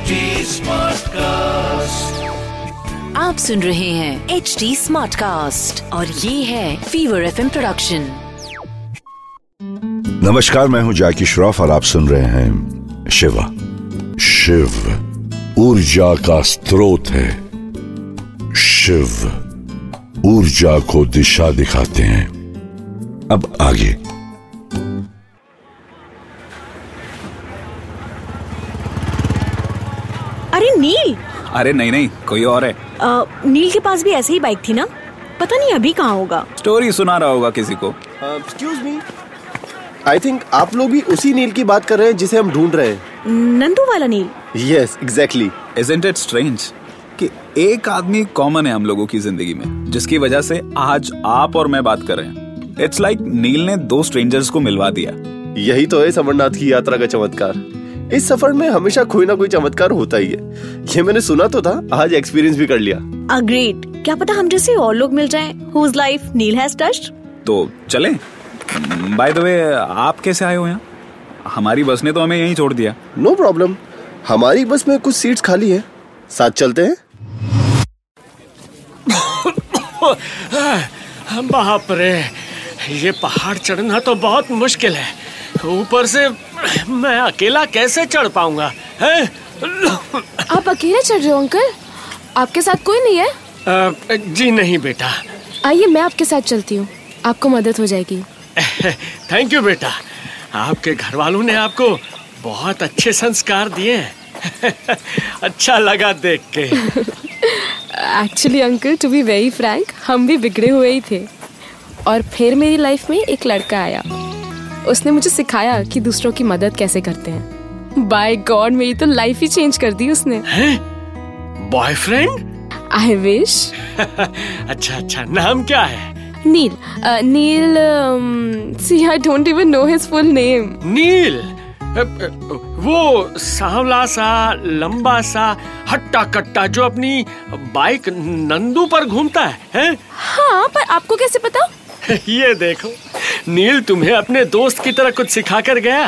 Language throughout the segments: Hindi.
HD Smartcast. आप सुन रहे हैं एच डी स्मार्ट कास्ट और ये है फीवर एफ़ प्रोडक्शन नमस्कार मैं हूँ जैकी श्रॉफ और आप सुन रहे हैं शिवा। शिव ऊर्जा का स्रोत है। शिव ऊर्जा को दिशा दिखाते हैं। अब आगे। अरे नहीं नहीं कोई और है। अ, नील के पास भी ऐसे ही बाइक थी ना? पता नहीं अभी कहाँ होगा। स्टोरी सुना रहा होगा किसी को। एक्सक्यूज मी आई थिंक आप लोग भी उसी नील की बात कर रहे हैं जिसे हम ढूंढ रहे हैं। नंदू वाला Neel? Yes exactly isn't it strange कि एक आदमी कॉमन है हम लोगों की ज़िंदगी में जिसकी वजह से आज आप और मैं बात कर रहे हैं। इट्स लाइक like नील ने दो स्ट्रेंजर्स को मिलवा दिया। यही तो है अमरनाथ की यात्रा का चमत्कार। इस सफ़र में हमेशा कोई ना कोई चमत्कार होता ही है। ये मैंने सुना तो था आज एक्सपीरियंस भी कर लिया। अग्रेट क्या पता हम जैसे और लोग मिल जाएँ? Whose life Neel has touched तो चलें। बाय द वे आप कैसे आए हो यहाँ? हमारी बस ने तो हमें यहीं छोड़ दिया। नो प्रॉब्लम हमारी बस में कुछ सीट्स खाली है। साथ चलते हैं। बाप रे ये पहाड़ चढ़ना तो बहुत मुश्किल है। ऊपर से मैं अकेला कैसे चढ़ पाऊँगा? आप अकेले चढ़ रहे हो अंकल? आपके साथ कोई नहीं है? अ, जी नहीं बेटा। आइए मैं आपके साथ चलती हूँ। आपको मदद हो जाएगी। थैंक यू बेटा। आपके घर वालों ने आपको बहुत अच्छे संस्कार दिए हैं। अच्छा लगा देख के। Actually uncle to be very frank हम भी बिगड़े हुए ही थे। और फिर मेरी लाइफ में एक लड़का आया। उसने मुझे सिखाया कि दूसरों की मदद कैसे करते हैं। बाय गॉड मेरी तो लाइफ ही चेंज कर दी उसने। बॉयफ्रेंड आई विश अच्छा अच्छा नाम क्या है? Neel Neel see I don't even know his full name Neel वो सांवला सा लंबा सा हट्टा कट्टा जो अपनी बाइक नंदू पर घूमता है, हैं? हाँ पर आपको कैसे पता? ये देखो। नील तुम्हें अपने दोस्त की तरह कुछ सिखा कर गया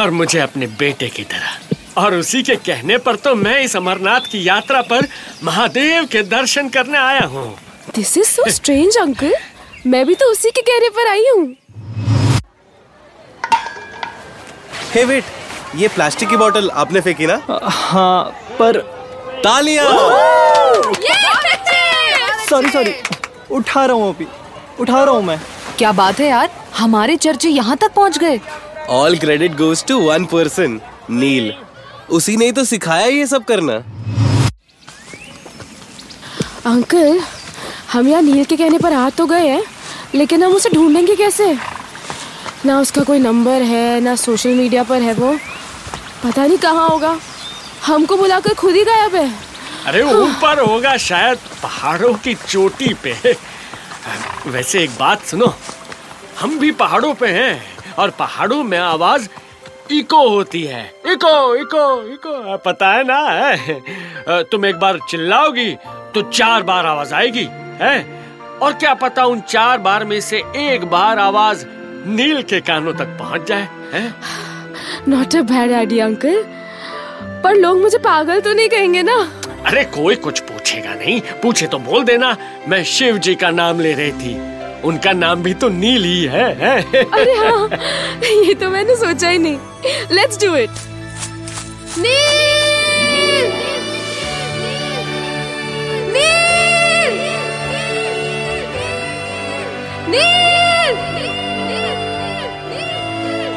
और मुझे अपने बेटे की तरह। और उसी के कहने पर तो मैं इस अमरनाथ की यात्रा पर महादेव के दर्शन करने आया हूँ। This is so strange uncle मैं भी तो उसी के कहने पर आई हूँ। हे वेट ये प्लास्टिक की बोतल आपने फेंकी ना? हाँ पर तालियाँ! सॉरी सॉरी उठा रहा हूँ अभी। उठा रहा हूँ मैं। क्या बात है यार? हमारे चर्चे यहाँ तक पहुँच गए। All credit goes to one person Neel उसी ने तो सिखाया ये सब करना। अंकल हम यहाँ नील के कहने पर आ तो गए हैं लेकिन हम उसे ढूंढेंगे कैसे? ना उसका कोई नंबर है ना सोशल मीडिया पर है वो। पता नहीं कहाँ होगा। हमको बुलाकर खुद ही गायब है। अरे ऊपर होगा शायद पहाड़ों की चोटी पे। वैसे एक बात सुनो। हम भी पहाड़ों पे हैं और पहाड़ों में आवाज़ इको होती है। Eco eco eco. पता है ना, है? तुम एक बार चिल्लाओगी तो चार बार आवाज़ आएगी, है? और क्या पता उन चार बार में से एक बार आवाज़ नील के कानों तक पहुँच जाए? Not a bad idea uncle पर लोग मुझे पागल तो नहीं कहेंगे ना? अरे कोई कुछ पूछेगा नहीं। पूछे तो बोल देना मैं शिव जी का नाम ले रही थी। उनका नाम भी तो नील ही है, है? अरे हाँ ये तो मैंने सोचा ही नहीं। Let's do it Neel! Neel!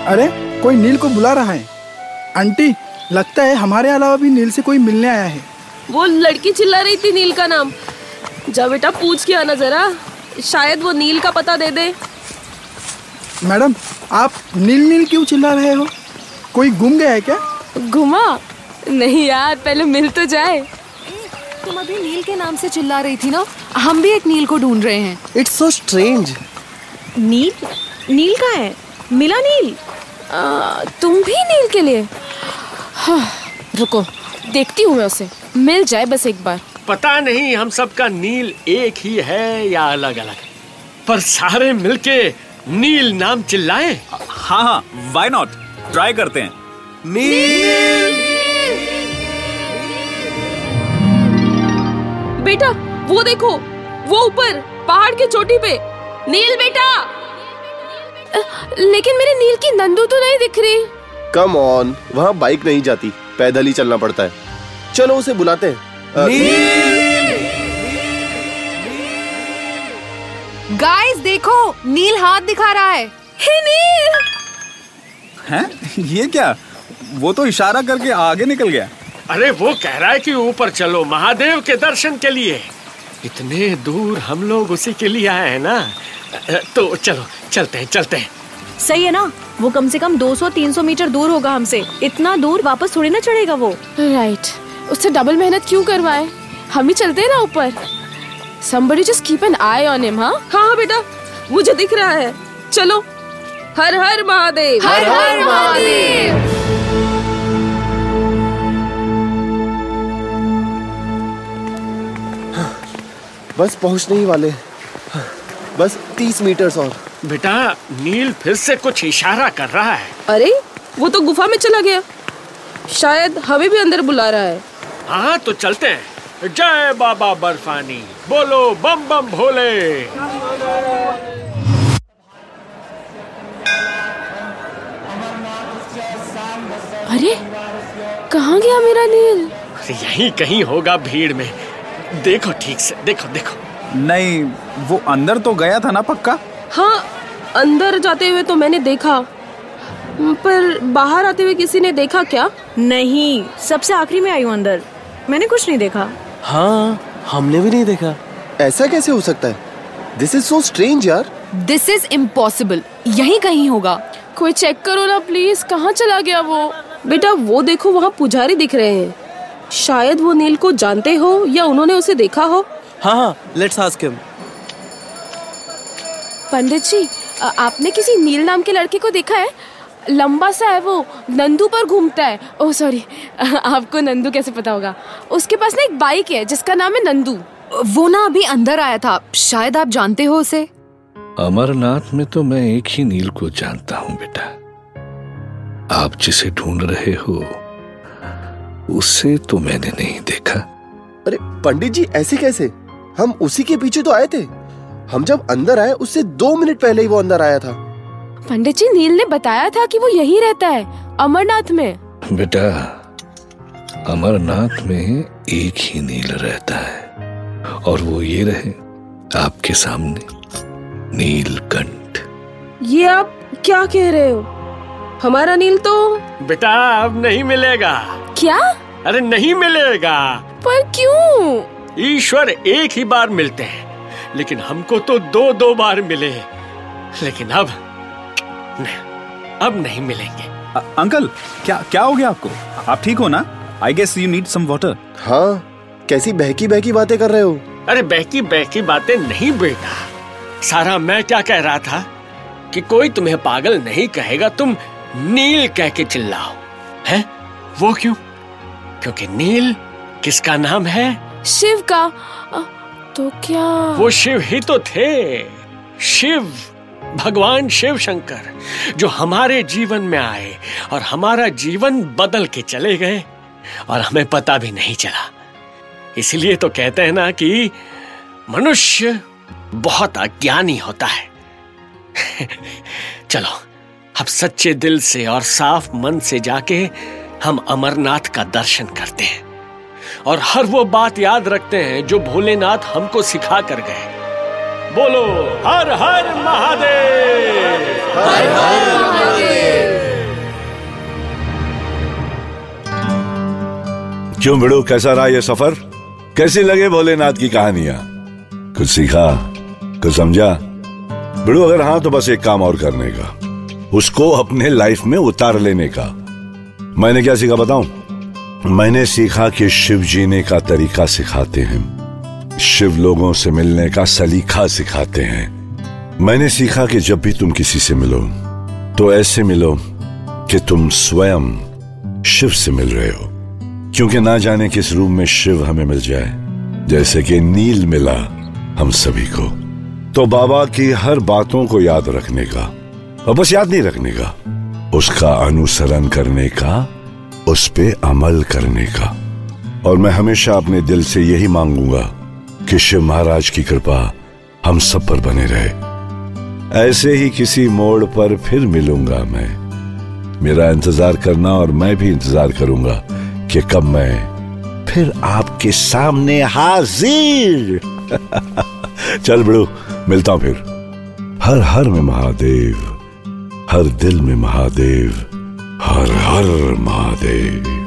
अरे कोई नील को बुला रहा है? आंटी लगता है हमारे अलावा भी नील से कोई मिलने आया है। वो लड़की चिल्ला रही थी नील का नाम। जा बेटा पूछ के आना जरा। शायद वो नील का पता दे दे। मैडम आप नील नील क्यों चिल्ला रहे हो? कोई गुम गया है क्या? घुमा नहीं यार पहले मिल तो जाए। तुम अभी नील के नाम से चिल्ला रही थी ना? हम भी एक नील को ढूंढ रहे हैं। इट्स सो स्ट्रेंज नील? नील कहाँ है? मिला नील? आ, तुम भी नील के लिए? हाँ, रुको देखती हूँ मैं उसे। मिल जाए बस एक बार। पता नहीं हम सबका नील एक ही है या अलग अलग पर सारे मिलके नील नाम चिल्लाए। हाँ हाँ वाई नॉट ट्राई करते हैं। नील, नील। बेटा वो देखो वो ऊपर पहाड़ के चोटी पे। नील बेटा! लेकिन मेरे नील की नंदू तो नहीं दिख रही। कम ऑन वहाँ बाइक नहीं जाती पैदल ही चलना पड़ता है। चलो उसे बुलाते हैं। गाइस देखो नील हाथ दिखा रहा है। हे नील! हैं? ये क्या? वो तो इशारा करके आगे निकल गया। अरे वो कह रहा है कि ऊपर चलो महादेव के दर्शन के लिए। इतने दूर हम लोग उसी के लिए आए हैं ना? तो चलो चलते हैं चलते हैं। सही है ना? वो कम से कम 200-300 मीटर दूर होगा हमसे। इतना दूर वापस थोड़ी ना चढ़ेगा वो। राइट उससे डबल मेहनत क्यों करवाए? हम ही चलते हैं ना ऊपर। Somebody just keep an eye on him हाँ? हाँ बेटा मुझे दिख रहा है। चलो हर हर महादेव। हर हर महादेव। बस पहुँचने ही वाले बस तीस मीटर और। बेटा नील फिर से कुछ इशारा कर रहा है। अरे वो तो गुफा में चला गया। शायद हमें भी अंदर बुला रहा है। हाँ तो चलते हैं। जय बाबा बर्फानी। बोलो बम बम भोले। अरे कहाँ गया मेरा नील? अरे यहीं कहीं होगा भीड़ में। देखो ठीक से देखो देखो। नहीं वो अंदर तो गया था ना पक्का? हाँ अंदर जाते हुए तो मैंने देखा। पर बाहर आते हुए किसी ने देखा क्या? नहीं सबसे आखिरी में आई हूँ अंदर। मैंने कुछ नहीं देखा। हाँ हमने भी नहीं देखा। ऐसा कैसे हो सकता है? दिस इज़ सो स्ट्रेंज यार। दिस इज़ इम्पॉसिबल यहीं कहीं होगा। कोई चेक करो ना प्लीज़ कहाँ चला गया वो? बेटा वो देखो वहाँ पुजारी दिख रहे हैं। शायद वो नील को जानते हो या उन्होंने उसे देखा हो। हाँ हाँ let's ask him Pandit ji आपने किसी नील नाम के लड़के को देखा है? लंबा सा है वो। नंदू पर घूमता है। ओह सॉरी आपको नंदू कैसे पता होगा? उसके पास ना एक बाइक है जिसका नाम है नंदू। वो ना अभी अंदर आया था। शायद आप जानते हो उसे। अमरनाथ में तो मैं एक ही नील को जानता हूँ बेटा। आप जिसे ढूंढ रहे हो उसे तो मैंने नहीं देखा। अरे पंडित जी ऐसे कैसे? हम उसी के पीछे तो आए थे। हम जब अंदर आए उससे दो मिनट पहले ही वो अंदर आया था। पंडित जी नील ने बताया था कि वो यहीं रहता है अमरनाथ में। बेटा अमरनाथ में एक ही नील रहता है और वो ये रहे आपके सामने नीलकंठ। ये आप क्या कह रहे हो? हमारा नील तो बेटा अब नहीं मिलेगा। क्या? अरे नहीं मिलेगा। पर क्यों? ईश्वर एक ही बार मिलते हैं लेकिन हमको तो दो दो बार मिले लेकिन अब नहीं, अब नहीं मिलेंगे। अ- अंकल क्या क्या हो गया आपको? आप ठीक हो ना? I guess you need some water हाँ कैसी बहकी बहकी बातें कर रहे हो? अरे बहकी बहकी बातें नहीं बेटा। सारा मैं क्या कह रहा था? कि कोई तुम्हें पागल नहीं कहेगा तुम नील कह के चिल्लाओ। हैं? वो क्यों? क्योंकि नील किसका नाम है? शिव का? तो क्या? वो शिव ही तो थे। शिव भगवान शिव शंकर जो हमारे जीवन में आए और हमारा जीवन बदल के चले गए और हमें पता भी नहीं चला। इसलिए तो कहते हैं ना कि मनुष्य बहुत अज्ञानी होता है। चलो, अब सच्चे दिल से और साफ़ मन से जाके हम अमरनाथ का दर्शन करते हैं। और हर वो बात याद रखते हैं जो भोलेनाथ हमको सिखा कर गए। बोलो, हर हर महादेव। हर हर क्यों बिड़ू कैसा रहा ये सफ़र? कैसी लगे भोलेनाथ की कहानियाँ? कुछ सीखा, कुछ समझा? बिड़ू अगर हाँ तो बस एक काम और करने का। उसको अपने लाइफ में उतार लेने का। मैंने क्या सीखा बताऊँ? मैंने सीखा कि शिव जीने का तरीका सिखाते हैं। शिव लोगों से मिलने का सलीका सिखाते हैं। मैंने सीखा कि जब भी तुम किसी से मिलो तो ऐसे मिलो कि तुम स्वयं शिव से मिल रहे हो। क्योंकि ना जाने किस रूप में शिव हमें मिल जाए, जैसे कि नील मिला हम सभी को। तो बाबा की हर बातों को याद रखने का, और बस याद नहीं रखने का, उसका अनुसरण करने का, उस पे अमल करने का। और मैं हमेशा अपने दिल से यही मांगूँगा कि शिव महाराज की कृपा हम सब पर बने रहे। ऐसे ही किसी मोड़ पर फिर मिलूँगा मैं। मेरा इंतज़ार करना और मैं भी इंतज़ार करूँगा कि कब मैं फिर आपके सामने हाजिर। चल बड़ू, मिलता हूँ फिर। हर हर में महादेव, हर दिल में महादेव, हर हर महादेव।